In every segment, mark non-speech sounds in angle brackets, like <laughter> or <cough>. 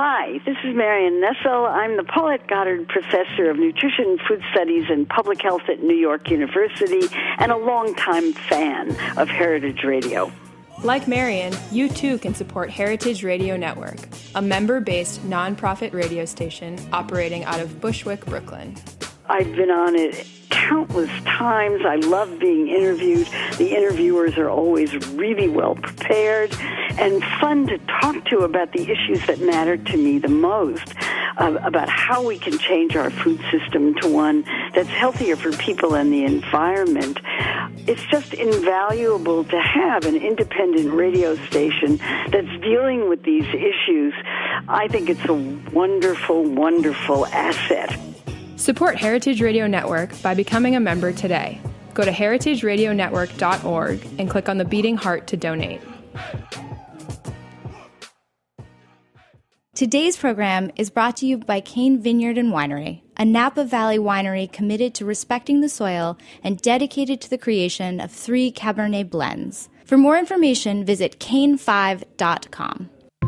Hi, this is Marion Nestle. I'm the Paulette Goddard Professor of Nutrition, Food Studies, and Public Health at New York University, and a longtime fan of Heritage Radio. Like Marion, you too can support Heritage Radio Network, a member based nonprofit radio station operating out of Bushwick, Brooklyn. I've been on it countless times. I love being interviewed. The interviewers are always really well prepared and fun to talk to about the issues that matter to me the most, uh, about how we can change our food system to one that's healthier for people and the environment. It's just invaluable to have an independent radio station that's dealing with these issues. I think it's a wonderful, wonderful asset. Support Heritage Radio Network by becoming a member today. Go to heritageradionetwork.org and click on the beating heart to donate. Today's program is brought to you by Cain Vineyard and Winery, a Napa Valley winery committed to respecting the soil and dedicated to the creation of three Cabernet blends. For more information, visit cain5.com.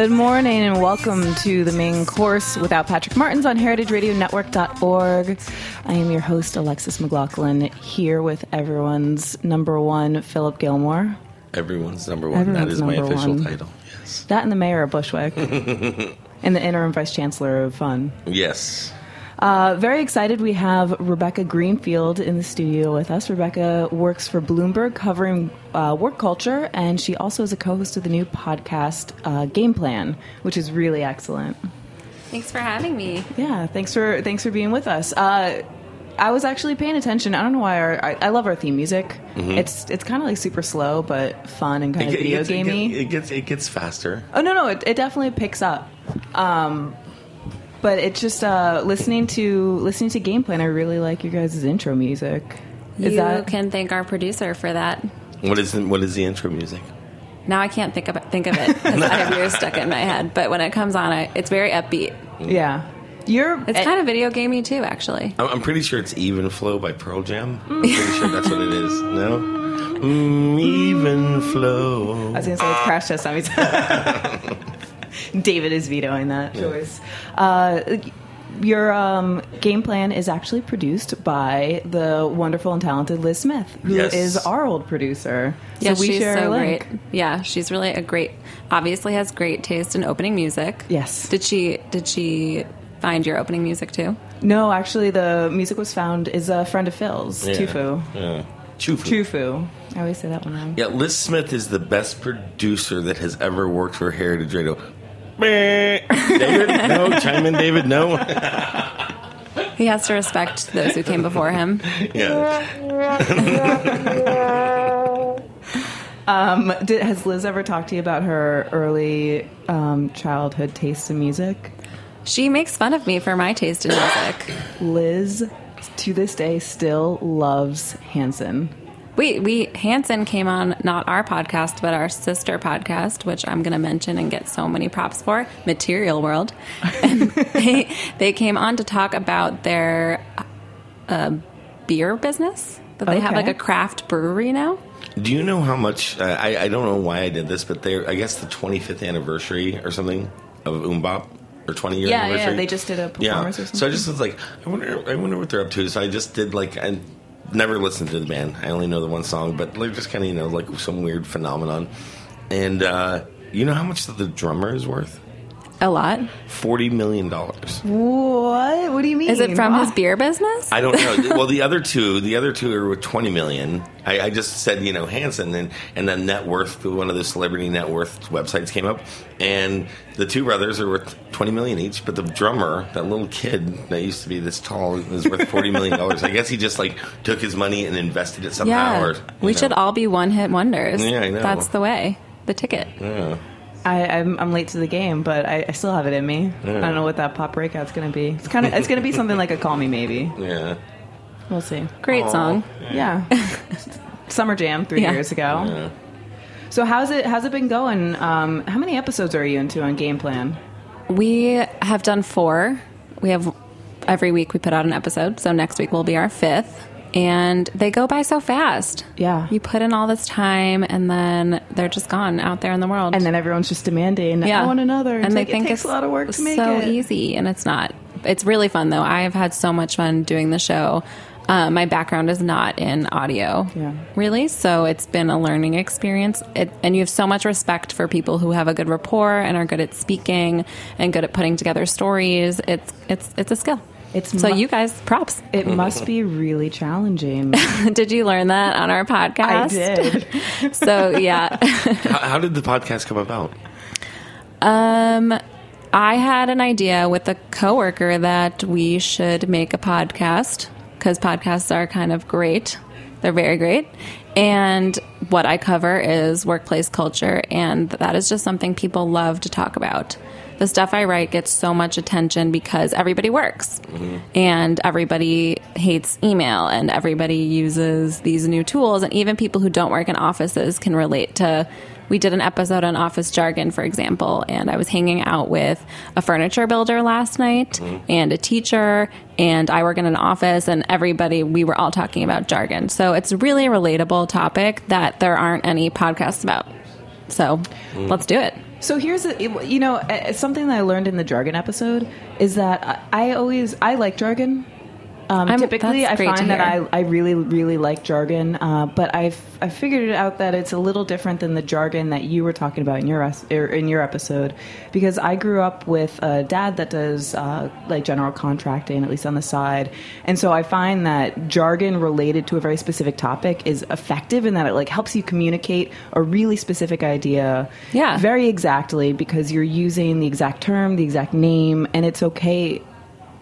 Good morning and welcome to the main course without Patrick Martins on heritageradionetwork.org. I am your host, Alexes McLaughlin, here with everyone's number one, Philip Gilmore. Everyone's number one. Everyone's that is my official one. title. Yes. That and the mayor of Bushwick, <laughs> and the interim vice chancellor of fun. Yes. Uh, very excited we have Rebecca Greenfield in the studio with us. Rebecca works for Bloomberg covering uh, work culture, and she also is a co host of the new podcast uh, Game Plan, which is really excellent. Thanks for having me. Yeah, thanks for thanks for being with us. Uh, I was actually paying attention. I don't know why our I, I love our theme music. It's it's kind of like super slow but fun and kind of Mm-hmm. Video gets, it, gamey. gets, it gets it gets faster. oh no no, it, it definitely picks up. Um, but it's just uh, listening to listening to Game Plan. I really like your guys' intro music. Is you that can thank our producer for that. What is the, what is the intro music? Now I can't think of it, think of it <laughs> because I have yours stuck in my head. But when it comes on, I, it's very upbeat. yeah? You're It's kind of video gamey too, actually. I'm, I'm pretty sure it's Even Flow by Pearl Jam. I'm pretty sure that's what it is. No? Mm, even Flow. I was gonna say it's Crash Test Dummies. <laughs> <laughs> <laughs> David is vetoing that choice. Uh, your um, game plan is actually produced by the wonderful and talented Liz Smith, who is Yes. our old producer. Yeah, so we she's share a so link. great. Yeah, she's really a great. Obviously, has great taste in opening music. Yes. Did she? Did she find your opening music too? No, actually, the music was found is a friend of Phil's, Yeah. Tufu. Yeah. Chufu. Tufu. I always say that one wrong. Yeah, Liz Smith is the best producer that has ever worked for Heritage Radio. Meh. David, no. Chime in, David. No. He has to respect those who came before him. yeah. Um, did, has Liz ever talked to you about her early um, childhood tastes in music? She makes fun of me for my taste in music. Liz, to this day, still loves Hanson. We we Hanson came on not our podcast but our sister podcast, which I'm going to mention and get so many props for, Material World. And <laughs> they they came on to talk about their uh, beer business. That they have like a craft brewery now. Do you know how much? Uh, I, I don't know why I did this, but they're, I guess, the 25th anniversary or something of MMMBop or 20 year Yeah, anniversary. yeah, they just did a performance or something. So I just was like, I wonder, I wonder what they're up to. So I just did like, I never listened to the band. I only know the one song, but they're just kind of you know like some weird phenomenon. And uh, you know how much the drummer is worth? A lot. Forty million dollars. What? What do you mean? Is it from his beer business? I don't know. <laughs> well, the other two, the other two are with twenty million. I, I just said, you know, Hanson, and and then net worth. One of the celebrity net worth websites came up, and the two brothers are worth twenty million each. But the drummer, that little kid that used to be this tall, is worth forty million dollars. I guess he just like took his money and invested it somehow. yeah. Or, we know. should all be one hit wonders. Yeah, I know. That's the way. The ticket. Yeah. I, I'm, I'm late to the game, but I, I still have it in me. I don't know what that pop breakout's going to be. It's kind of it's going to be something like a call me maybe. Yeah. We'll see. Great song. Yeah. <laughs> Summer Jam three Yeah. years ago. So how's it how's it been going? Um, how many episodes are you into on Game Plan? We have done four. We have every week we put out an episode. So next week will be our fifth. And they go by so fast. Yeah. You put in all this time and then they're just gone out there in the world. And then everyone's just demanding, I want another. It's And they like, think it takes it's a lot of work to make so it. easy, and it's not. It's really fun though. I have had so much fun doing the show. Uh, my background is not in audio, Yeah. really, so it's been a learning experience. It, and you have so much respect for people who have a good rapport and are good at speaking and good at putting together stories. It's it's it's a skill. It's so mu- you guys, props. <laughs> It must be really challenging. <laughs> did you learn that on our podcast? I podcast? did. <laughs> So yeah. How, how did the podcast come about? Um, I had an idea with a coworker that we should make a podcast because podcasts are kind of great. They're very great. And what I cover is workplace culture, and that is just something people love to talk about. The stuff I write gets so much attention because everybody works mm-hmm. and everybody hates email and everybody uses these new tools. And even people who don't work in offices can relate to we did an episode on office jargon, for example, and I was hanging out with a furniture builder last night mm-hmm. and a teacher, and I work in an office, and everybody, we were all talking about jargon. So it's a really a relatable topic that there aren't any podcasts about. So let's do it. So here's a, you know something that I learned in the jargon episode is that I always I like jargon. Um, typically, I find that I. I really really like jargon, uh, but I've I figured out that it's a little different than the jargon that you were talking about in your er, in your episode, because I grew up with a dad that does uh, like general contracting, at least on the side, and so I find that jargon related to a very specific topic is effective in that it like helps you communicate a really specific idea, Yeah. very exactly because you're using the exact term, the exact name, and it's okay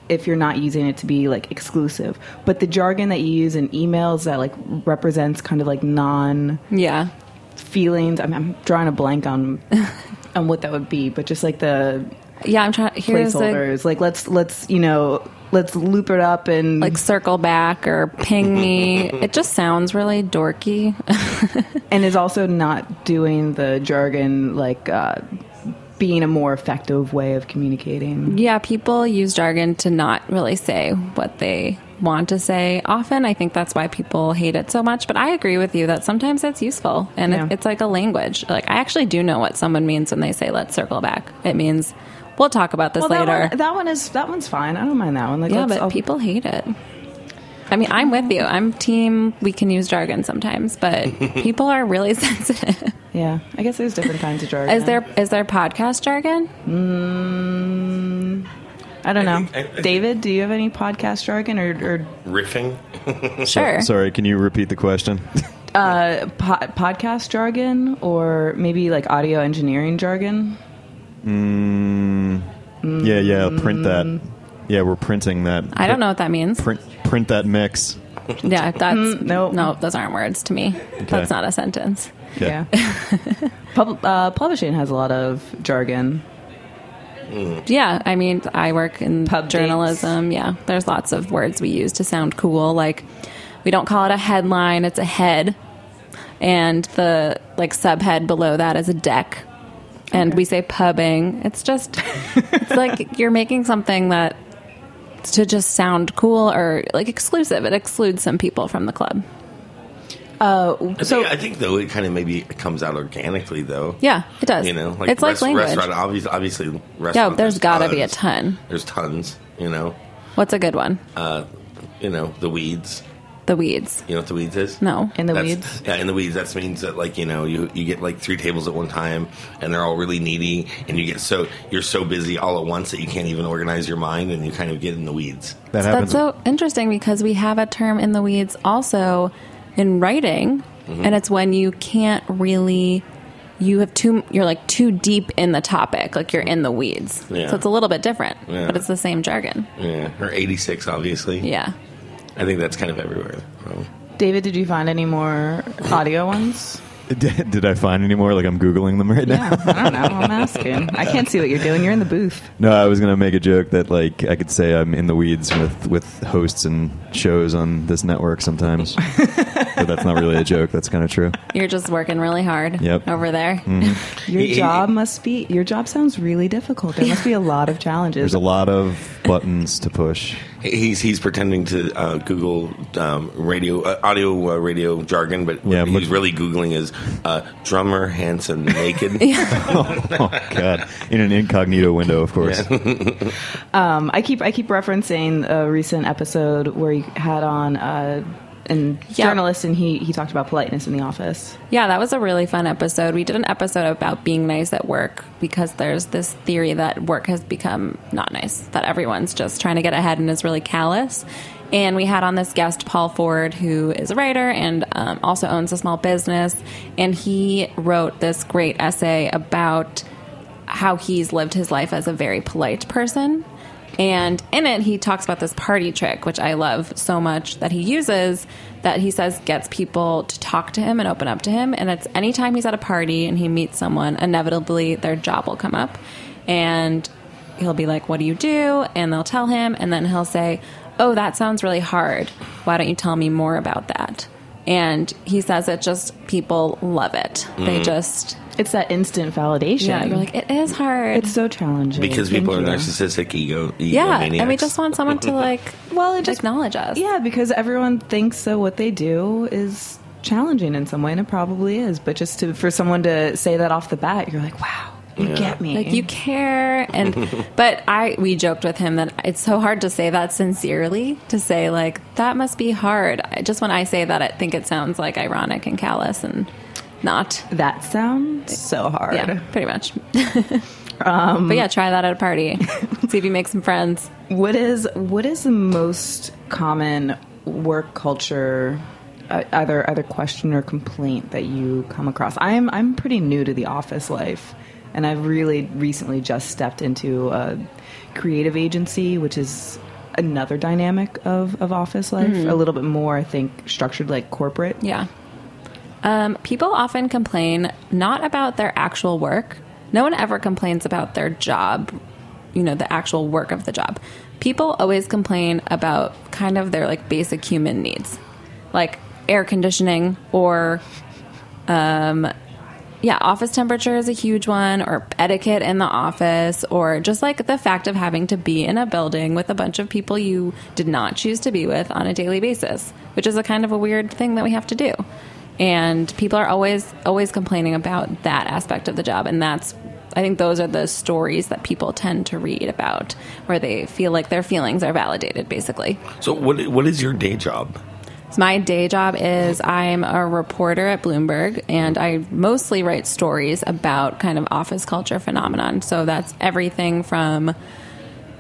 if you're not using it to be like exclusive. But the jargon that you use in emails that like represents kind of like non Yeah. feelings. I'm, I'm drawing a blank on <laughs> on what that would be, but just like the Yeah, I'm trying. Placeholders. like let's let's you know let's loop it up and like circle back or ping me. <laughs> it just sounds really dorky. <laughs> and is also not doing the jargon like uh, being a more effective way of communicating. Yeah, people use jargon to not really say what they want to say. Often, I think that's why people hate it so much. But I agree with you that sometimes it's useful and Yeah. it, it's like a language. Like, I actually do know what someone means when they say, let's circle back. It means, we'll talk about this Well, that later. one, that one is that one's fine. I don't mind that one. Like, yeah, but I'll- people hate it. I mean, I'm with you. I'm team, we can use jargon sometimes, but <laughs> people are really <laughs> sensitive. Yeah, I guess there's different kinds of jargon. Is there is there podcast jargon? I don't know. I- I- David, do you have any podcast jargon or, or Riffing? Sure. <laughs> Sorry, can you repeat the question? uh, po- podcast jargon or maybe like audio engineering jargon? Mm, yeah, yeah. Print that. Yeah, we're printing that. I don't know what that means. Print, print that mix. Yeah, that's no. no, those aren't words to me. That's not a sentence. Okay. Yeah. <laughs> Pub- uh, publishing has a lot of jargon. Yeah, I mean, I work in Pub journalism. Yeah, there's lots of words we use to sound cool. Like, we don't call it a headline; it's a head, and the like subhead below that is a deck. And we say pubbing. It's just, it's like <laughs> you're making something that to just sound cool or like exclusive. It excludes some people from the club. Uh, I so think, I think though it kind of maybe comes out organically though. Yeah, it does. You know, like it's like language. Restaurant, obviously, obviously Yeah, restaurant. there's got to be a ton. There's tons. You know, What's a good one? uh, you know the weeds. The weeds. You know what the weeds is? No. In the That's- weeds. Yeah, in the weeds. That means that like you know you you get like three tables at one time, and they're all really needy, and you get so you're so busy all at once that you can't even organize your mind, and you kind of get in the weeds. That That's happens. so interesting because we have a term in the weeds also in writing, Mm-hmm. and it's when you can't really. You have too. You're like too deep in the topic, like you're in the weeds. Yeah. So it's a little bit different, Yeah. but it's the same jargon. Yeah, or 86, obviously. Yeah. I think that's kind of everywhere. David, did you find any more audio ones? Did, <laughs> did I find any more? Like I'm googling them right now. Yeah, I don't know. I'm asking. I can't see what you're doing. You're in the booth. No, I was gonna make a joke that like I could say I'm in the weeds with with hosts and shows on this network sometimes, <laughs> but that's not really a joke. That's kind of true. You're just working really hard Yep. over there. <laughs> Your He- job must be. Your job sounds really difficult. There must be a lot of challenges. There's a lot of buttons to push. He's he's pretending to uh, Google um, radio uh, audio uh, radio jargon, but Yeah, what but- he's really googling is uh, drummer Hanson naked. <laughs> <laughs> Oh God! In an incognito window, of course. <laughs> Um, I keep I keep referencing a recent episode where you had on uh, a Yeah. journalist and he he talked about politeness in the office. Yeah, that was a really fun episode. We did an episode about being nice at work because there's this theory that work has become not nice, that everyone's just trying to get ahead and is really callous. And we had on this guest, Paul Ford, who is a writer and um, also owns a small business. And he wrote this great essay about how he's lived his life as a very polite person. And in it, he talks about this party trick, which I love so much that he uses, that he says gets people to talk to him and open up to him. And it's anytime he's at a party and he meets someone, inevitably their job will come up. And he'll be like, What do you do? And they'll tell him. And then he'll say, Oh, that sounds really hard. Why don't you tell me more about that? And he says that just people love it. They mm. just, It's that instant validation. yeah, you're like, It is hard. it's so challenging because people are you. narcissistic, ego, Yeah, egomaniacs. and we just want someone to like <laughs> Well, it just acknowledge us. Yeah, because everyone thinks that what they do is challenging in some way, and it probably is. But just to for someone to say that off the bat, you're like, wow, you get me. Like you care and <laughs> but I we joked with him that it's so hard to say that sincerely to say like that must be hard. I, just when I say that I think it sounds like ironic and callous and not. that sounds so hard. Yeah, pretty much. <laughs> but yeah, try that at a party. See if you make some friends. What is what is the most common work culture uh, either either question or complaint that you come across? I'm I'm pretty new to the office life, and I've really recently just stepped into a creative agency, which is another dynamic of, of office life. A little bit more, I think, structured like corporate. Yeah. Um, people often complain not about their actual work. No one ever complains about their job, you know, the actual work of the job. People always complain about kind of their like basic human needs, like air conditioning or, um, yeah, office temperature is a huge one, or etiquette in the office, or just like the fact of having to be in a building with a bunch of people you did not choose to be with on a daily basis, which is a kind of a weird thing that we have to do. And people are always always complaining about that aspect of the job, and that's I think those are the stories that people tend to read about, where they feel like their feelings are validated, basically. So, what what is your day job? So my day job is I'm a reporter at Bloomberg, and I mostly write stories about kind of office culture phenomenon. So that's everything from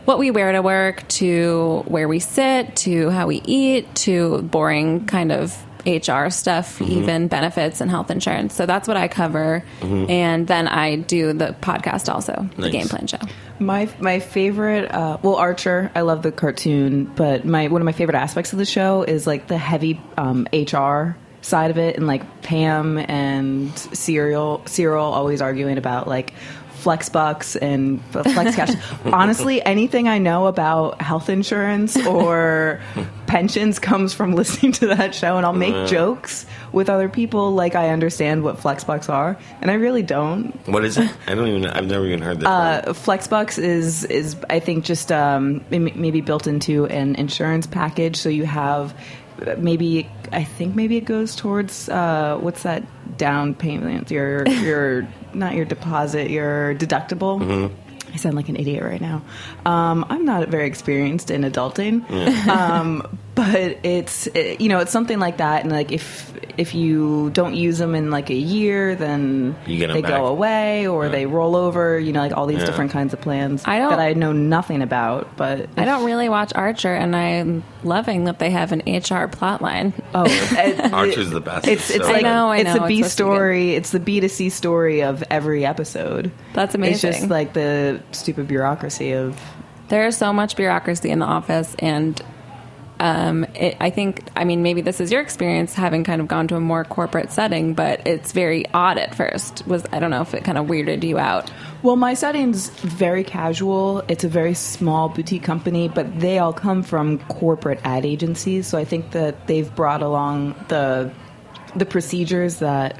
what we wear to work to where we sit to how we eat to boring kind of HR stuff, even benefits and health insurance. So that's what I cover, and then I do the podcast also, the Game Plan Show. My my favorite, uh, well, Archer. I love the cartoon, but my one of my favorite aspects of the show is like the heavy um, HR side of it, and like Pam and Serial, Cyril always arguing about like flex bucks and flex cash. Honestly, anything I know about health insurance or <laughs> pensions comes from listening to that show, and I'll make jokes with other people like I understand what flex bucks are, and I really don't. What is it? <laughs> I don't even. I've never even heard that. Uh, Flexbucks is is I think just um, maybe built into an insurance package, so you have maybe I think maybe it goes towards uh, what's that down payment your your not your deposit your deductible. I sound like an idiot right now. Um, I'm not very experienced in adulting, um, but it's it, you know it's something like that, and like if if you don't use them in like a year, then You get 'em they back. go away or they roll over. You know, like all these Yeah. different kinds of plans I don't- that I know nothing about. But I don't really watch Archer, and I'm loving that they have an HR plotline. Oh, <laughs> eh, it- Archer's the best. It's it's So like I know, I it's know, the B it's supposed to be story. It's the B to C story of every episode. That's amazing It's just like the stupid bureaucracy of There's so much bureaucracy in the office, and um, it, I think, I mean, maybe this is your experience having kind of gone to a more corporate setting, but it's very odd at first. Was I don't know if it kind of weirded you out. Well, my setting's very casual. It's a very small boutique company, but they all come from corporate ad agencies. So I think that they've brought along the the procedures that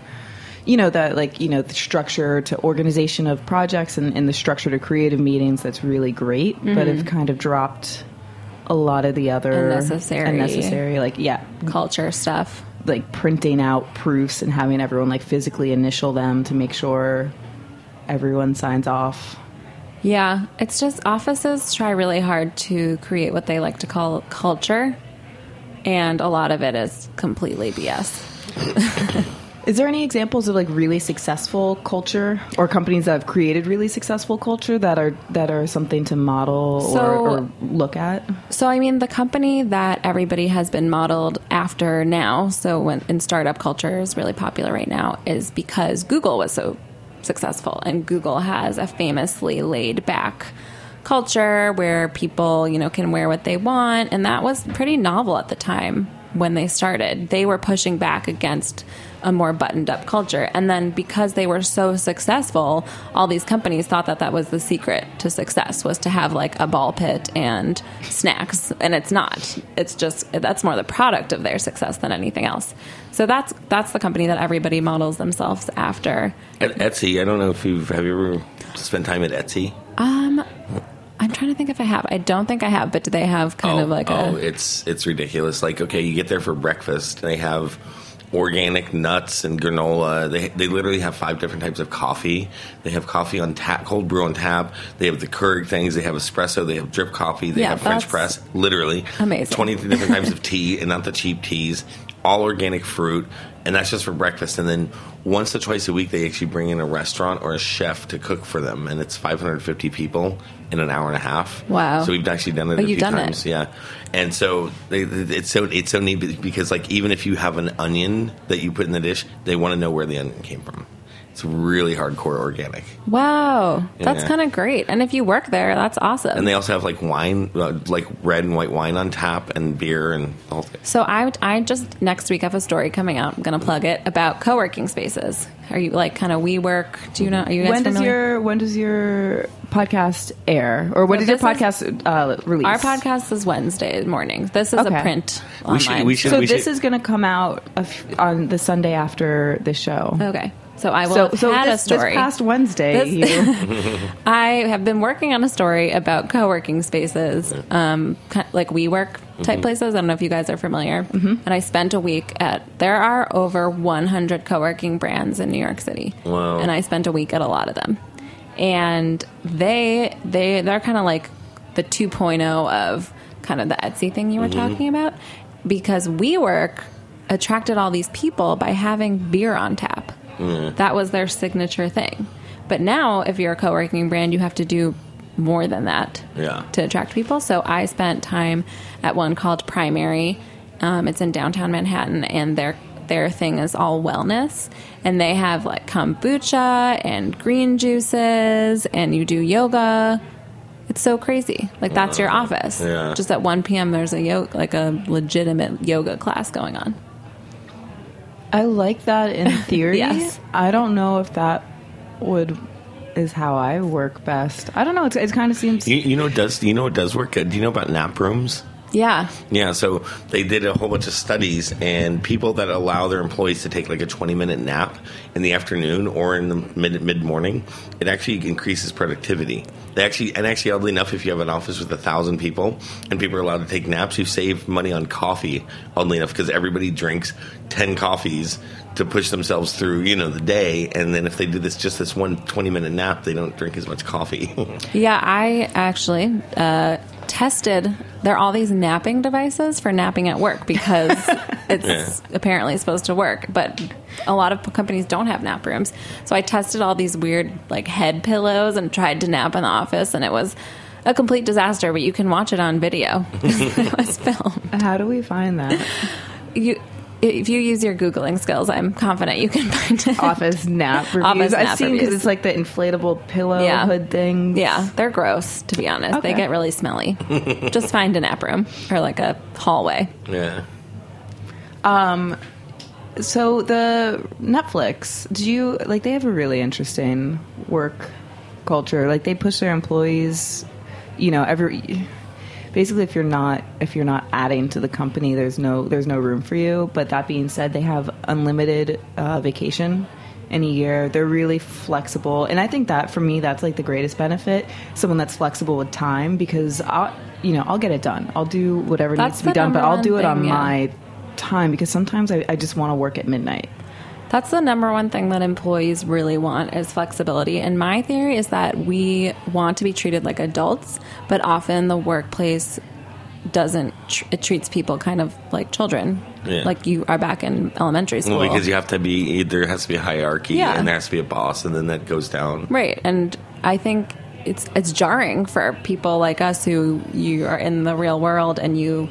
you know that like you know the structure to organization of projects and, and the structure to creative meetings that's really great but have kind of dropped a lot of the other Unnecessary. unnecessary like yeah Culture stuff. like printing out proofs and having everyone like physically initial them to make sure everyone signs off Yeah, it's just offices try really hard to create what they like to call culture, and a lot of it is completely BS. <laughs> Is there any examples of like really successful culture or companies that have created really successful culture that are that are something to model So- or, or look at? So, I mean, the company that everybody has been modeled after now, so when in startup culture is really popular right now, is because Google was so successful, and Google has a famously laid back culture where people, you know, can wear what they want, and that was pretty novel at the time when they started. They were pushing back against a more buttoned up culture. And then because they were so successful, all these companies thought that that was the secret to success was to have like a ball pit and snacks. And it's not. It's just that's more the product of their success than anything else. So that's that's the company that everybody models themselves after. At Etsy, I don't know if you've have you ever spent time at Etsy? I'm trying to think if I have. I don't think I have, but do they have kind oh, of like oh, a it's it's ridiculous. Like, okay, you get there for breakfast. They have organic nuts and granola. They they literally have five different types of coffee. They have coffee on tap, cold brew on tap. They have the Keurig things. They have espresso. They have drip coffee. They Yeah, have French press. Literally, amazing. Twenty <laughs> different types of tea, and not the cheap teas. All organic fruit, and that's just for breakfast. And then once or twice a week, they actually bring in a restaurant or a chef to cook for them, and it's 550 people in an hour and a half. Wow. So we've actually done it Oh, a few you've done it. times. Yeah, and so they, it's so it's so neat because like even if you have an onion that you put in the dish, they want to know where the onion came from. It's really hardcore organic, Wow, that's Yeah. kind of great. And if you work there, that's awesome. and they also have like wine, uh, like red and white wine on tap, and beer and all. So I, I just next week have a story coming out. I'm going to plug it about co-working spaces. Are you like kind of WeWork? Do you know? Are you guys When does your when does your podcast air or when So does your this is- podcast uh, release? Our podcast is Wednesday mornings. This is Okay. a print We online. should- we should- So we this should- is going to come out on the Sunday after the show. okay. So I will So, have so had this, a story. this past Wednesday, This- you- <laughs> <laughs> I have been working on a story about co-working spaces, um, ki- like WeWork type places. I don't know if you guys are familiar. Mm-hmm. And I spent a week at. There are over 100 co-working brands in New York City, Wow. and I spent a week at a lot of them. And they they they're kind of like the 2.0 of kind of the Etsy thing you were talking about, because WeWork attracted all these people by having beer on tap. That was their signature thing. But now, if you're a co working brand, you have to do more than that Yeah. to attract people. So I spent time at one called Primary. Um, it's in downtown Manhattan, and their their thing is all wellness, and they have like kombucha and green juices, and you do yoga. It's so crazy. Like that's your office. Yeah. Just at 1 p.m. There's a yoga, like a legitimate yoga class going on. I like that in <laughs> theory. Yes. I don't know if that would is how I work best. I don't know. It's, it kind of seems. You, you know what does you know it does work? good? Do you know about nap rooms? Yeah. Yeah, so they did a whole bunch of studies, and people that allow their employees to take like a 20 minute nap in the afternoon or in the mid mid morning, it actually increases productivity. They actually, and actually, oddly enough, if you have an office with a thousand people and people are allowed to take naps, you save money on coffee. Oddly enough, because everybody drinks 10 coffees to push themselves through, you know, the day, and then if they do this just this one 20 minute nap, they don't drink as much coffee. <laughs> Yeah, I actually uh, tested. There are all these napping devices for napping at work because <laughs> it's Yeah. apparently supposed to work, but a lot of companies don't have nap rooms. So I tested all these weird like head pillows and tried to nap in the office, and it was a complete disaster. But you can watch it on video. <laughs> it was filmed. How do we find that? You. If you use your googling skills, I'm confident you can <laughs> find it. Office nap reviews. Office I've nap seen because it's like the inflatable pillow Yeah. hood thing. Yeah, they're gross. To be honest, they get really smelly. Just find a nap room or like a hallway. Yeah. Um. So the Netflix, do you like? They have a really interesting work culture. Like they push their employees. You know, every basically if you're not if you're not adding to the company, there's no there's no room for you. But that being said, they have unlimited uh, vacation in a year. They're really flexible, and I think that for me, that's like the greatest benefit. Someone that's flexible with time because I'll you know I'll get it done. I'll do whatever That's needs to be done, but I'll do it on yeah. my time because sometimes I, I just want to work at midnight. That's the number one thing that employees really want is flexibility. And my theory is that we want to be treated like adults, but often the workplace doesn't. Tr- it treats people kind of like children, Yeah. like you are back in elementary school. Well, because you have to be there has to be a hierarchy Yeah. and there has to be a boss and then that goes down. Right, and I think it's it's jarring for people like us who you are in the real world and you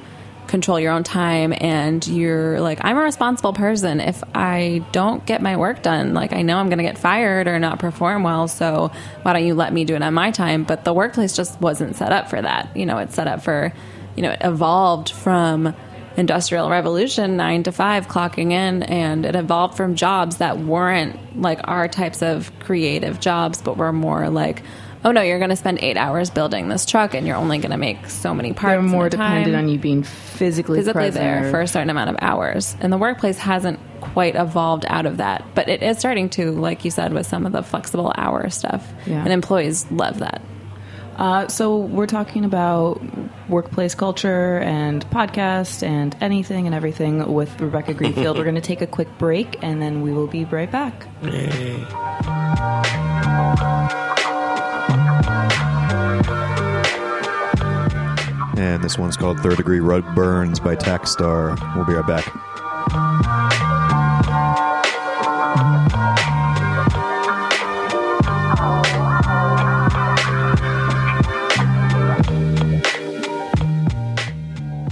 control your own time and you're like I'm a responsible person. If I don't get my work done like I know I'm going to get fired or not perform well so why don't you let me do it on my time? But the workplace just wasn't set up for that. You know it's set up for you know it evolved from industrial revolution 9 to 5 clocking in and it evolved from jobs that weren't like our types of creative jobs but were more like oh no you're going to spend 8 hours building this truck and you're only going to make so many parts They're more dependent time on you being physically, physically present there for a certain amount of hours. And the workplace hasn't quite evolved out of that, but it is starting to, like you said, with some of the flexible hour stuff. Yeah. And employees love that. Uh, so we're talking about workplace culture and podcast and anything and everything with Rebecca Greenfield. <laughs> we're going to take a quick break and then we will be right back. And this one's called Third Degree Rug Burns by Tackstar. We'll be right back.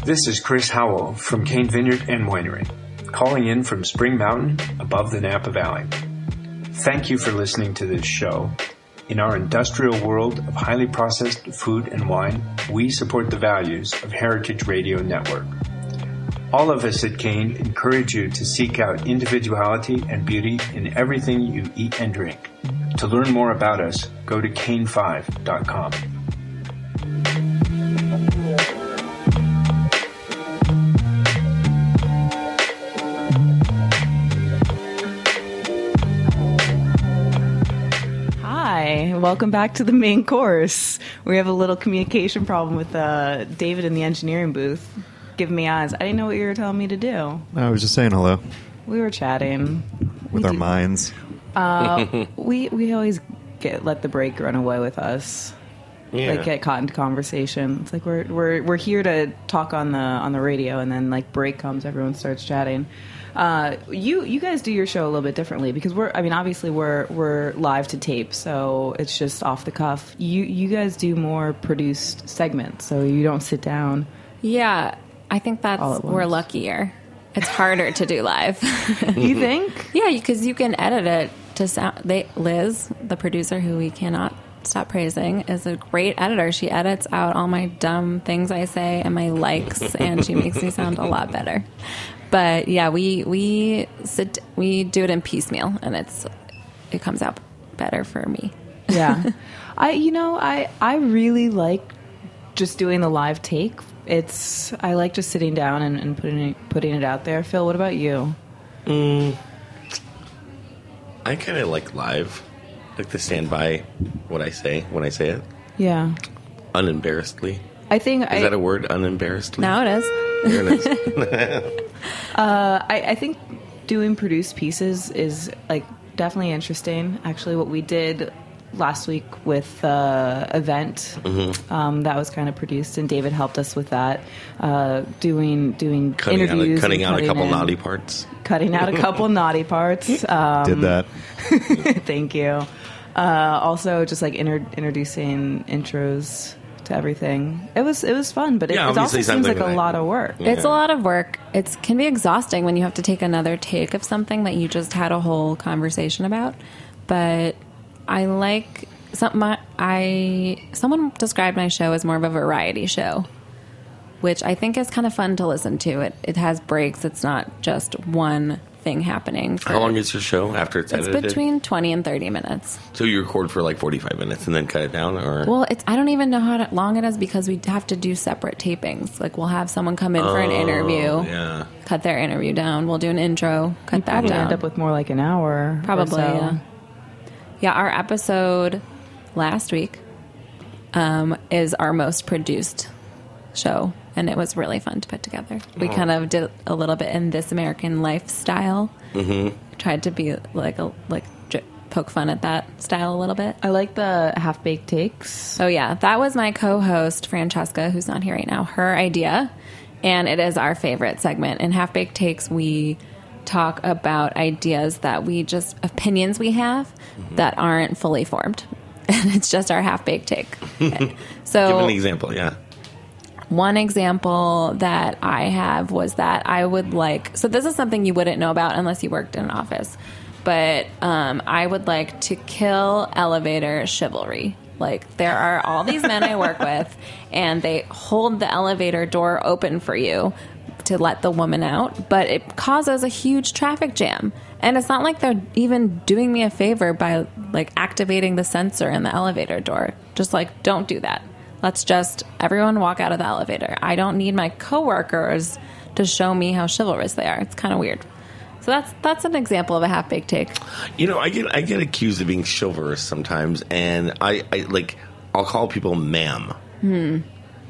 This is Chris Howell from Cain Vineyard and Winery, calling in from Spring Mountain above the Napa Valley. Thank you for listening to this show. In our industrial world of highly processed food and wine, we support the values of Heritage Radio Network. All of us at Cain encourage you to seek out individuality and beauty in everything you eat and drink. To learn more about us, go to cain5.com. welcome back to the main course. We have a little communication problem with uh, David in the engineering booth. Give me eyes. I didn't know what you were telling me to do. I was just saying hello We were chatting. with We our do- minds. <laughs> We we always get let the break run away with us. Yeah. like get caught into conversation. It's like we're we're we're here to talk on the on the radio, and then like break comes, everyone starts chatting. Uh, you you guys do your show a little bit differently because we're I mean obviously we're we're live to tape, so it's just off the cuff. You you guys do more produced segments, so you don't sit down. Yeah, I think that's All at we're luckier. It's harder to do live. <laughs> You think? yeah, because you can edit it to sound. They Liz, the producer who we cannot stop praising, is a great editor. She edits out all my dumb things I say and my likes, and she makes me sound a lot better. But yeah, we we sit we do it in piecemeal, and it's it comes out better for me. yeah <laughs> i you know i i really like just doing the live take it's i like just sitting down and, and putting it putting it out there phil what about you Mm, I kind of like live. Like to stand by what I say when I say it. yeah Unembarrassedly. i think Is I, that a word? Unembarrassedly? Now it is. There it is. <laughs> <laughs> Uh, I, I think doing produced pieces is like definitely interesting actually what we did last week with uh, event Mm-hmm. um, that was kind of produced, and David helped us with that, uh, doing doing Cutting out, interviews, a, cutting and out a couple in- naughty parts. cutting out a couple <laughs> naughty parts. Um, Did that? <laughs> Thank you. Uh, also, just like inter- introducing intros to everything. It was it was fun, but it, Yeah, it also seems like something a lot of work. Yeah. It's a lot of work. It can be exhausting when you have to take another take of something that you just had a whole conversation about. But I like some my, I someone described my show as more of a variety show, which I think is kind of fun to listen to. It it has breaks. It's not just one thing happening. for- How long is your show after it's, edited? It's edited? between 20 and 30 minutes. so you record for like 45 minutes and then cut it down, or Well, it's I don't even know how to- long it is because we have to do separate tapings. Like we'll have someone come in for an oh, interview, Oh, yeah. cut their interview down. We'll do an intro, cut that Probably down. end up with more like an hour. or Probably, so. yeah. Yeah, our episode last week um, is our most produced show, and it was really fun to put together. We kind of did a little bit in this American lifestyle. Mm-hmm. Tried to be like a like poke fun at that style a little bit. I like the half baked takes. Oh yeah, that was my co-host Francesca, who's not here right now. Her idea, and it is our favorite segment. In Half Baked Takes, we talk about ideas that we just opinions we have that aren't fully formed, <laughs> and it's just our half baked take. <laughs> so Give an example, yeah. one example that I have was that I would like. So this is something you wouldn't know about unless you worked in an office. But um, I would like to kill elevator chivalry. Like there are all these men I work <laughs> with, and they hold the elevator door open for you to let the woman out, but it causes a huge traffic jam. And it's not like they're even doing me a favor by like activating the sensor in the elevator door. Just like don't do that. Let's just everyone walk out of the elevator. I don't need my coworkers to show me how chivalrous they are. It's kind of weird. So that's that's an example of a half baked take. You know, I get I get accused of being chivalrous sometimes, and I, I like I'll call people ma'am. Hmm.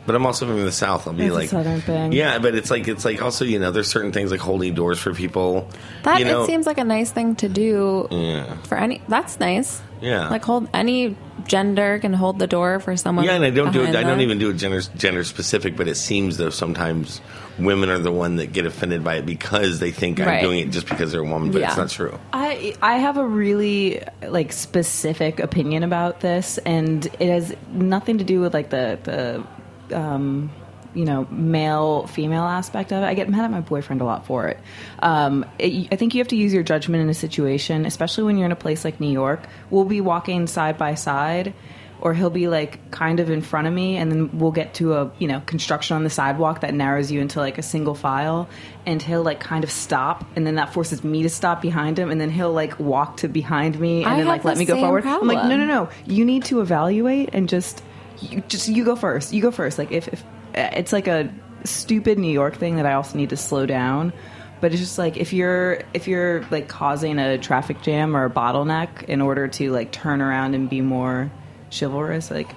But I'm also from the south. I'll be It's a like southern thing. Yeah, but it's like it's like also you know there's certain things like holding doors for people. That you know, it seems like a nice thing to do Yeah. for any. That's nice. Yeah. like hold any gender can hold the door for someone. Yeah, and I don't do it. behind I don't even do it gender gender specific. But it seems though sometimes women are the one that get offended by it because they think I'm doing it just because they're a woman. But it's not true. I I have a really like specific opinion about this, and it has nothing to do with like the the um, you know male female aspect of it. I get mad at my boyfriend a lot for it. Um, it. I think you have to use your judgment in a situation, especially when you're in a place like New York. We'll be walking side by side. Or he'll be like kind of in front of me, and then we'll get to a you know construction on the sidewalk that narrows you into like a single file, and he'll like kind of stop, and then that forces me to stop behind him, and then he'll like walk to behind me, and I then like let the me go forward. I'm like, no, no, no, you need to evaluate and just you just you go first. You go first. Like if, if it's like a stupid New York thing that I also need to slow down. But it's just like if you're if you're like causing a traffic jam or a bottleneck in order to like turn around and be more chivalrous, like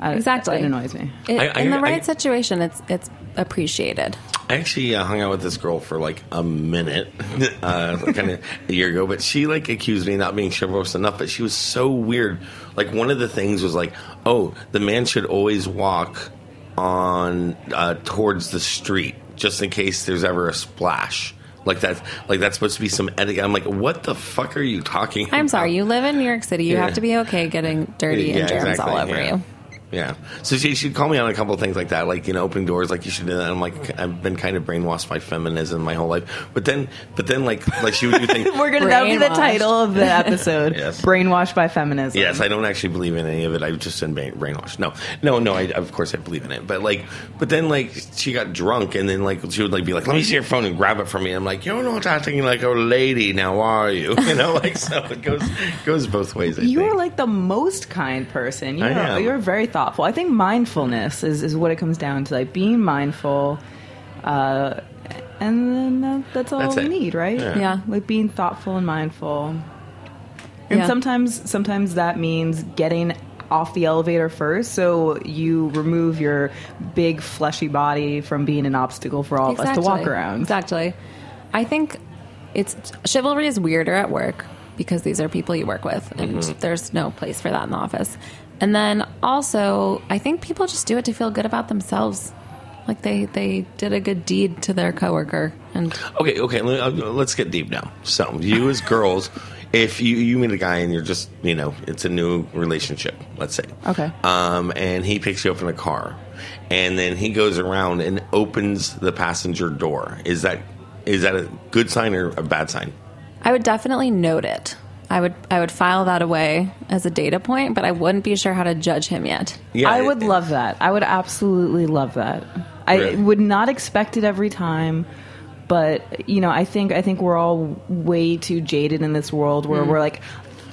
I, Exactly. it annoys me. It- I- I- in the I- right situation, it's it's appreciated. I actually uh, hung out with this girl for like a minute, <laughs> uh, kind of a year ago. But she like accused me of not being chivalrous enough. But she was so weird. Like one of the things was like, oh, the man should always walk on uh, towards the street just in case there's ever a splash. Like that's like that's supposed to be some etiquette. I'm like, what the fuck are you talking? I'm about? sorry, you live in New York City. You Yeah. have to be okay getting dirty Yeah, and germs exactly, all over yeah. you. Yeah. So she she'd call me on a couple of things like that, like you know, opening doors, like you should do that. I'm like, I've been kind of brainwashed by feminism my whole life, but then, but then, like, like she would do things. <laughs> We're gonna that would be the title of the episode. <laughs> Yes. Brainwashed by feminism. Yes, I don't actually believe in any of it. I've just been brain- brainwashed. No, no, no. I, of course, I believe in it. But like, but then like she got drunk, and then like she would like be like, "Let me see your phone," and grab it from me. I'm like, "You're not acting like a lady now, are you?" <laughs> You know, like so it goes goes both ways. I You're like the most kind person. You're, I am. you're very thoughtful. I think mindfulness is, is what it comes down to, like being mindful. Uh, and then that, that's all That's we it. need, right? Yeah. Yeah. like being thoughtful and mindful. And Yeah. sometimes, sometimes that means getting off the elevator first, so you remove your big fleshy body from being an obstacle for all of us to walk around. Exactly. I think it's chivalry is weirder at work because these are people you work with, and there's no place for that in the office. And then also, I think people just do it to feel good about themselves, like they they did a good deed to their coworker, and Okay, okay. uh, Let's get deep now. So, you as girls, if you you meet a guy and you're just you know it's a new relationship, let's say, Okay. um, and he picks you up in a car, and then he goes around and opens the passenger door. Is that is that a good sign or a bad sign? I would definitely note it. I would I would file that away as a data point, but I wouldn't be sure how to judge him yet. Yeah, I would it- love that. I would absolutely love that. I would not expect it every time, but you know, I think I think we're all way too jaded in this world where mm. we're like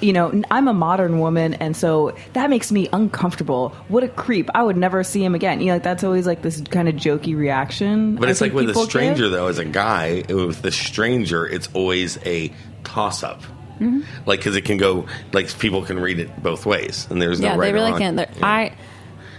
you know, I'm a modern woman, and so that makes me uncomfortable. What a creep! I would never see him again. You know, like that's always like this kind of jokey reaction. But I it's like with a stranger, give. though, as a guy, with the stranger, it's always a toss up. Mm-hmm. Like, because it can go, like, people can read it both ways, and there's no yeah, right they or wrong. can. Yeah. I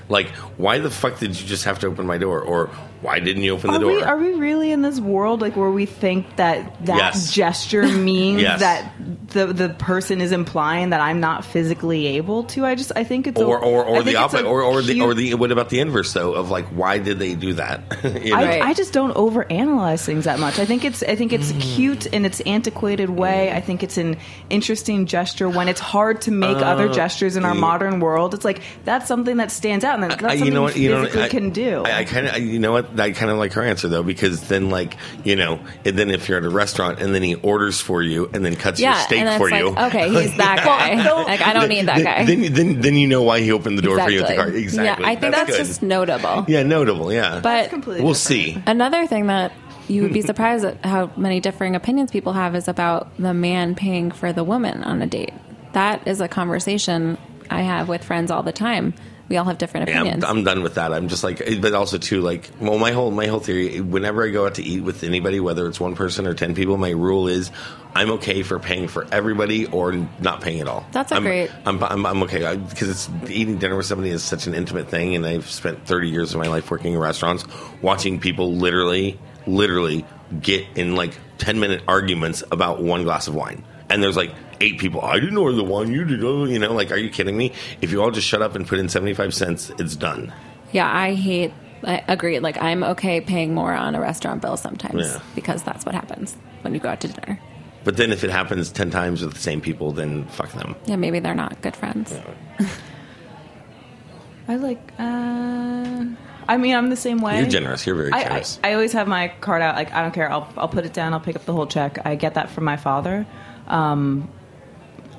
Like, why the fuck did you just have to open my door? Or why didn't you open the Are door? we, are we really in this world like where we think that that Yes. gesture <laughs> means Yes. that the the person is implying that I'm not physically able to? I just I think it's a- or or, I or think the opposite, a or or the or the what about the inverse though? Of like, why did they do that? <laughs> You I, know? Right. I just don't overanalyze things that much. I think it's I think it's cute in its antiquated way. I think it's an interesting gesture when it's hard to make other gestures in our Uh, yeah. modern world. It's like that's something that stands out, and that's I- something you know what? you You know, physically I, can do. I, I kind of, you know what? I kind of like her answer though, because then, like, you know, and then if you're at a restaurant and then he orders for you and then cuts your steak and then for it's you, okay, <laughs> he's that guy. like I don't need that guy. Then, then, then you know why he opened the door for you at the car. Exactly. Yeah, I think that's, good. just notable. yeah, notable. Yeah, But we'll different. see. Another thing that you would be <laughs> surprised at how many differing opinions people have is about the man paying for the woman on a date. That is a conversation I have with friends all the time. We all have different Yeah, I'm, opinions. I'm done with that. I'm just like, but also too, like, well, my whole my whole theory. Whenever I go out to eat with anybody, whether it's one person or ten people, my rule is I'm okay for paying for everybody or not paying at all. That's a I'm, great- I'm, I'm, I'm okay because it's eating dinner with somebody is such an intimate thing, and I've spent 30 years of my life working in restaurants, watching people literally, literally get in like 10 minute arguments about one glass of wine. And there's like eight people. I didn't order the one. You did. Oh, you know, like, are you kidding me? If you all just shut up and put in 75 cents, it's done. yeah, I hate. I agree. Like I'm okay paying more on a restaurant bill sometimes Yeah. because that's what happens when you go out to dinner. But then if it happens 10 times with the same people, then fuck them. Yeah, maybe they're not good friends. <laughs> I like. Uh, I mean, I'm the same way. You're generous. You're very I, I, generous. I always have my card out. Like I don't care. I'll I'll put it down. I'll pick up the whole check. I get that from my father. Um,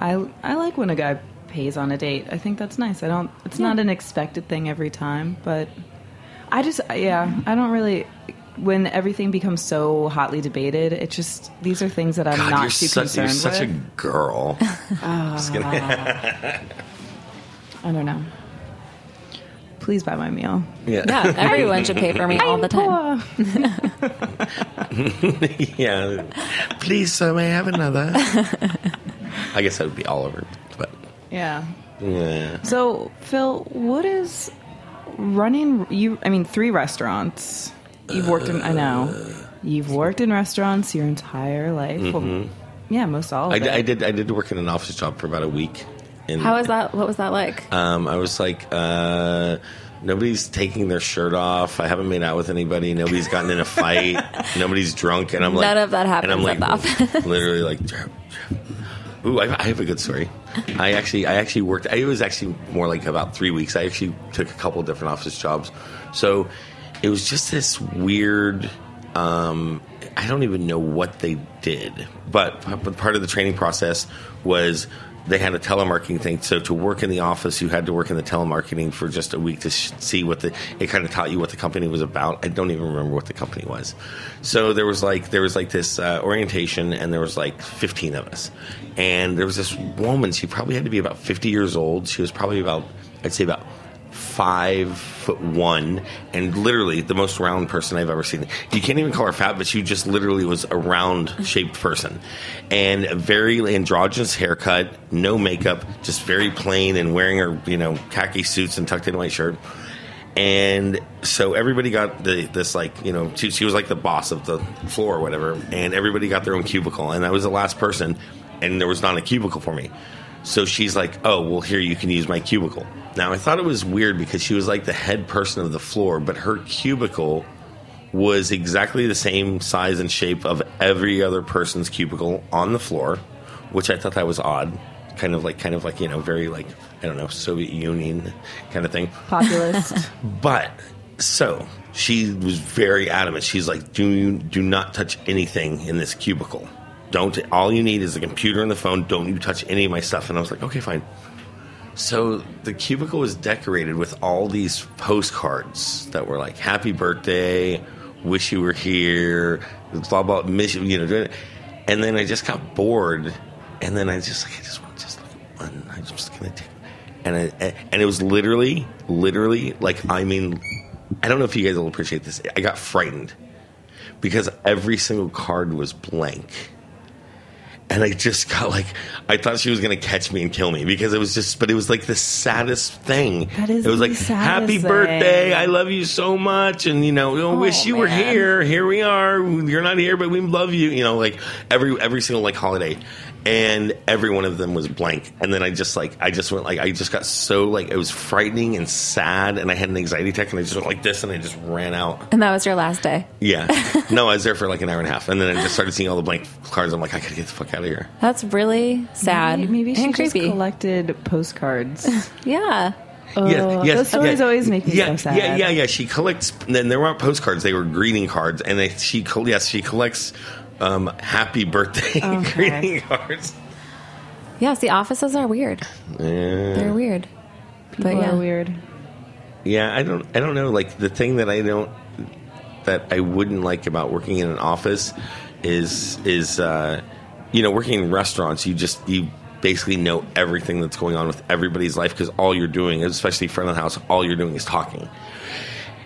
I I like when a guy pays on a date. I think that's nice. I don't. It's not an expected thing every time, but I just yeah. I don't really. When everything becomes so hotly debated, it just these are things that I'm God, not you're, too such, you're concerned such a with. girl. <laughs> Just kidding. Ah. I don't know. Please buy my meal. yeah. Yeah, everyone should pay for me <laughs> all the time. <laughs> Yeah. Please, sir, may I have another? I guess that would be all over. But Yeah. yeah. So, Phil, what is running you I mean 3 restaurants. You've worked in I know. You've worked in restaurants your entire life. Well, yeah, most all of I, it. d- I did. I did work in an office job for about a week. And, How was that? What was that like? Um, I was like, uh, nobody's taking their shirt off. I haven't made out with anybody. Nobody's gotten in a fight. <laughs> nobody's drunk, and I'm like, None of that happened. And I'm like, at the office. literally like, ooh, I, have a good story. I actually, I actually worked. It was actually more like about three weeks. I actually took a couple different office jobs, so it was just this weird. Um, I don't even know what they did, but part of the training process was they had a telemarketing thing. So to work in the office, you had to work in the telemarketing for just a week to sh- see what the. It kind of taught you what the company was about. I don't even remember what the company was. So there was like there was like this uh, orientation, and there was like fifteen of us, and there was this woman. She probably had to be about fifty years old. She was probably about I'd say about five foot one and literally the most round person I've ever seen. You can't even call her fat, but she just literally was a round <laughs> shaped person. And a very androgynous haircut, no makeup, just very plain and wearing her, you know, khaki suits and tucked in white shirt. And so everybody got the, this like you know she, she was like the boss of the floor or whatever, and everybody got their own cubicle, and I was the last person. and there was not a cubicle for me. So she's like, "Oh, well, here you can use my cubicle." Now I thought it was weird because she was like the head person of the floor, but her cubicle was exactly the same size and shape of every other person's cubicle on the floor, which I thought that was odd. Kind of like, kind of like you know, very like I don't know, Soviet Union kind of thing. Populist. <laughs> But so she was very adamant. She's like, "Do you do not touch anything in this cubicle? Don't. All you need is a computer and the phone. Don't you touch any of my stuff." And I was like, "Okay, fine." So the cubicle was decorated with all these postcards that were like "Happy Birthday," "Wish you were here," blah blah, miss you, know. And then I just got bored, and then I just like I just want just like one. I'm just gonna take, and I, and it was literally, literally like I mean, I don't know if you guys will appreciate this. I got frightened because every single card was blank. And I just got like, I thought she was to catch me and kill me because it was just, but it was like the saddest thing. That is it was like, happy thing. birthday. I love you so much. And, you know, I wish you were here. Here we are. You're not here, but we love you. You know, like every, every single like holiday. And every one of them was blank. And then I just like, I just went like, I just got so like, it was frightening and sad. And I had an anxiety attack and I just went like this and I just ran out. And that was your last day. Yeah. <laughs> No, I was there for like an hour and a half, and then I just started seeing all the blank cards. I'm like, I gotta get the fuck out of here. That's really sad Maybe, maybe she and just creepy. collected postcards. <laughs> yeah. Oh, yes, yes, those stories yeah, always make me yeah, so sad. Yeah, yeah, yeah. She collects. Then there weren't postcards; they were greeting cards, and they, she, col- yes, she collects um, happy birthday <laughs> Okay. greeting cards. Yes, the offices are weird. Yeah. They're weird. People but yeah. are weird. Yeah, I don't. I don't know. Like the thing that I don't that I wouldn't like about working in an office is is uh, you know working in restaurants. You just you basically know everything that's going on with everybody's life because all you're doing, especially front of the house, all you're doing is talking.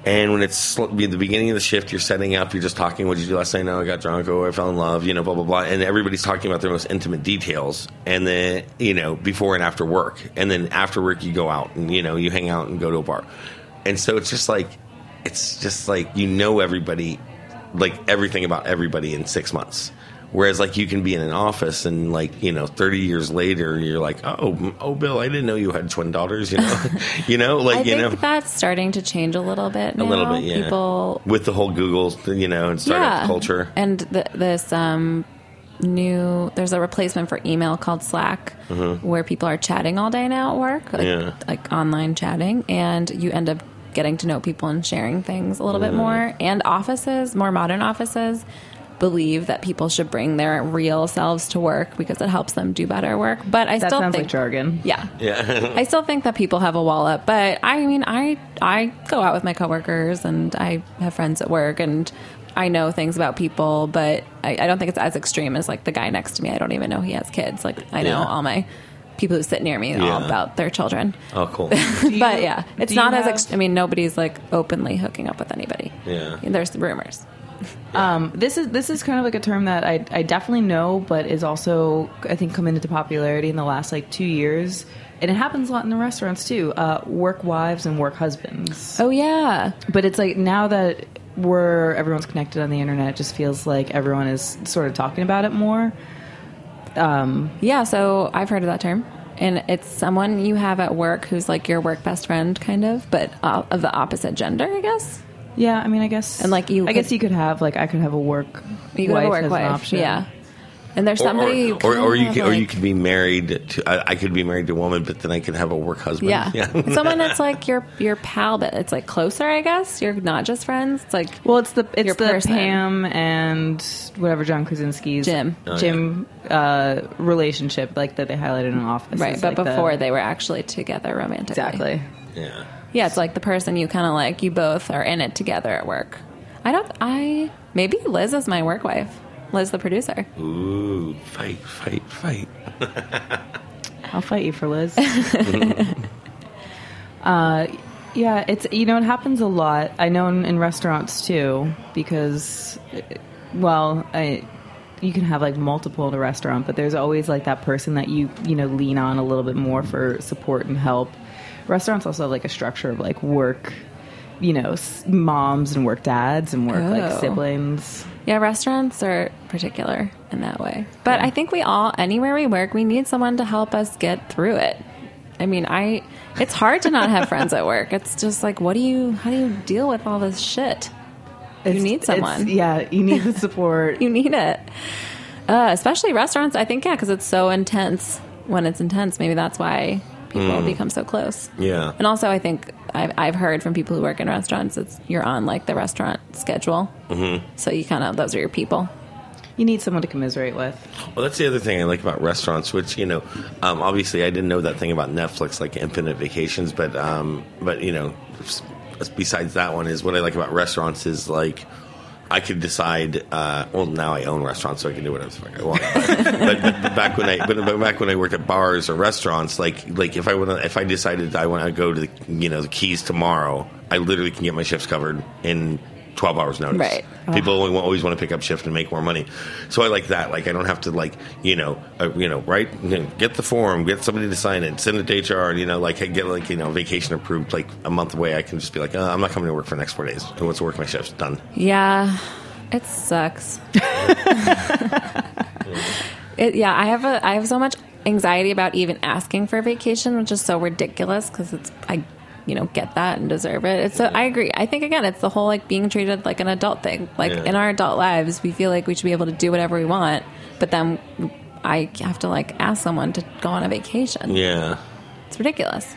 And when it's the beginning of the shift, you're setting up, you're just talking. What did you do last night? No, I got drunk. Oh, I fell in love. You know, blah blah blah. And everybody's talking about their most intimate details. And then you know, before and after work. And then after work, you go out and you know, you hang out and go to a bar. And so it's just like, it's just like you know everybody, like everything about everybody in six months. Whereas, like, you can be in an office and, like, you know, 30 years later, you're like, oh, oh, Bill, I didn't know you had twin daughters, you know? <laughs> <laughs> you know, like, I you think know. that's starting to change a little bit. A little bit, yeah. People, with the whole Google, you know, and startup yeah, culture. and th- this um, new there's a replacement for email called Slack, where people are chatting all day now at work, like, Mm-hmm. Yeah. like online chatting, and you end up getting to know people and sharing things a little bit more. And offices, more modern offices. Believe that people should bring their real selves to work because it helps them do better work. But I That still sounds think like jargon. Yeah. Yeah. <laughs> I still think that people have a wall up, but I mean, I I go out with my coworkers and I have friends at work and I know things about people, but I, I don't think it's as extreme as like the guy next to me. I don't even know he has kids. Like I know Yeah. all my people who sit near me all about their children. oh, cool. <laughs> but yeah, it's not as have- ex- I mean, nobody's like openly hooking up with anybody. Yeah. there's rumors. Um, this is this is kind of like a term that I I definitely know, but is also I think come into popularity in the last like two years, and it happens a lot in the restaurants too. Uh, work wives and work husbands. Oh yeah, But it's like now that we're everyone's connected on the internet, it just feels like everyone is sort of talking about it more. yeah. So I've heard of that term. And it's someone you have at work who's like your work best friend, kind of, but uh, of the opposite gender, I guess. Yeah, I mean, I guess, And, like, you I guess you could have like I could have a work You could wife have a work as wife, an option. yeah. And there's somebody, or, you or, or you of could, or you could be married to. I, I could be married to a woman, but then I could have a work husband. yeah, someone that's <laughs> like your your pal, but it's like closer, I guess. You're not just friends. It's like Well, it's the it's Your the person. Pam and whatever John Krasinski's Jim. Oh, Jim uh, relationship like that they highlighted in Office. right, but like the- before they were actually together romantically. exactly. yeah. Yeah, it's like the person you kind of like. You both are in it together at work. I don't. I maybe Liz is my work wife. Liz, the producer. Ooh, fight, fight, fight. <laughs> I'll fight you for Liz. <laughs> <laughs> uh, yeah, it's you know it happens a lot. I know in, in restaurants too because, well, I. You can have like multiple in a restaurant, but there's always like that person that you you know lean on a little bit more for support and help. Restaurants also have like a structure of like work you know, s- moms and work dads and work Oh. like siblings. Yeah, restaurants are particular in that way. But I think we all, anywhere we work, we need someone to help us get through it. I mean, I, it's hard to not have <laughs> friends at work. It's just like, what do you, how do you deal with all this shit? You It's- need it's- someone. Yeah, you need the <laughs> support. You need it. Uh, especially restaurants, I think, yeah, because it's so intense. When it's intense, maybe that's why people become so close. Yeah. And also, I think I've, I've heard from people who work in restaurants, it's you're on like the restaurant schedule, mm-hmm. so you kind of those are your people. you need someone to commiserate with. Well, that's the other thing I like about restaurants, which you know, um, obviously I didn't know that thing about Netflix, like infinite vacations, but um, but you know, besides that one, is what I like about restaurants is like. I could decide. Uh, well, now I own restaurants, so I can do whatever I want. but, but, but back when I, but back when I worked at bars or restaurants, like like if I want if I decided I want to go to the you know the Keys tomorrow, I literally can get my shifts covered in twelve hours notice. Right. People wa- always want to pick up shift and make more money. So I like that. Like I don't have to like you know uh, you know right you know, get the form, get somebody to sign it, send it to HR. And, you know like get like you know vacation approved like a month away. I can just be like uh, I'm not coming to work for the next four days. Who wants to work my shifts? Done. Yeah, it sucks. <laughs> it, yeah, I have a I have so much anxiety about even asking for a vacation, which is so ridiculous because it's I you know get that and deserve it. It's so I agree. I think again, it's the whole like being treated like an adult thing. Like Yeah. in our adult lives, we feel like we should be able to do whatever we want, but then I have to like ask someone to go on a vacation. Yeah. It's ridiculous.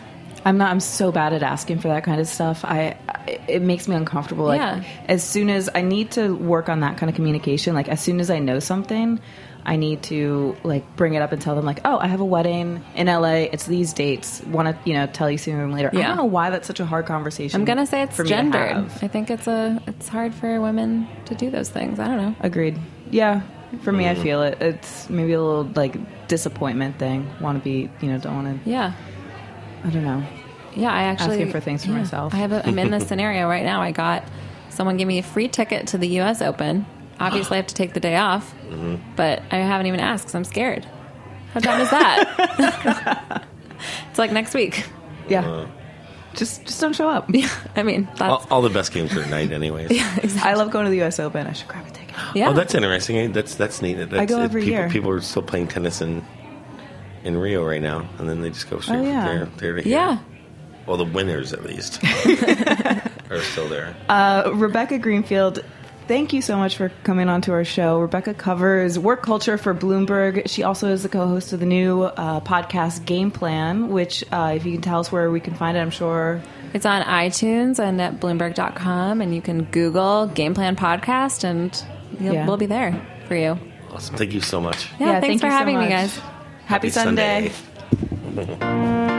I'm not. I'm so bad at asking for that kind of stuff. I, I it makes me uncomfortable. Like Yeah. as soon as I need to work on that kind of communication. Like as soon as I know something, I need to like bring it up and tell them like, oh, I have a wedding in LA. It's these dates. Want to you know tell you sooner than later. I don't know why that's such a hard conversation. I'm gonna say it's for gendered. I think it's a it's hard for women to do those things. I don't know. Agreed. Yeah. For me, I mm. feel it. It's maybe a little like disappointment thing. Want to be, you know, don't want to. Yeah. I don't know. Yeah, I actually Asking for things for myself. I have a, I'm in this <laughs> scenario right now. I got someone give me a free ticket to the U.S. Open. Obviously, I have to take the day off, Mm-hmm. but I haven't even asked because I'm scared. How dumb is that? <laughs> it's like next week. Yeah. just just don't show up. <laughs> Yeah. I mean, that's All, all the best games are at night, anyways. <laughs> Yeah, I love going to the U.S. Open. I should grab a ticket. yeah. Oh, that's interesting. Eh, That's that's neat. That's, I go every people, year. People are still playing tennis in in Rio right now, and then they just go straight Oh, yeah. from there, there to here. yeah. Well, the winners at least are still there. Uh, Rebecca Greenfield, thank you so much for coming on to our show. Rebecca covers work culture for Bloomberg. She also is the co-host of the new uh, podcast Game Plan, which, uh, if you can tell us where we can find it, I'm sure. It's on iTunes and at Bloomberg.com, and you can Google Game Plan Podcast, and you'll, Yeah. we'll be there for you. Awesome. Thank you so much. Yeah, Yeah, thanks thank for you so having me, guys. Happy, Sunday. <laughs>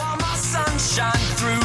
Sunshine through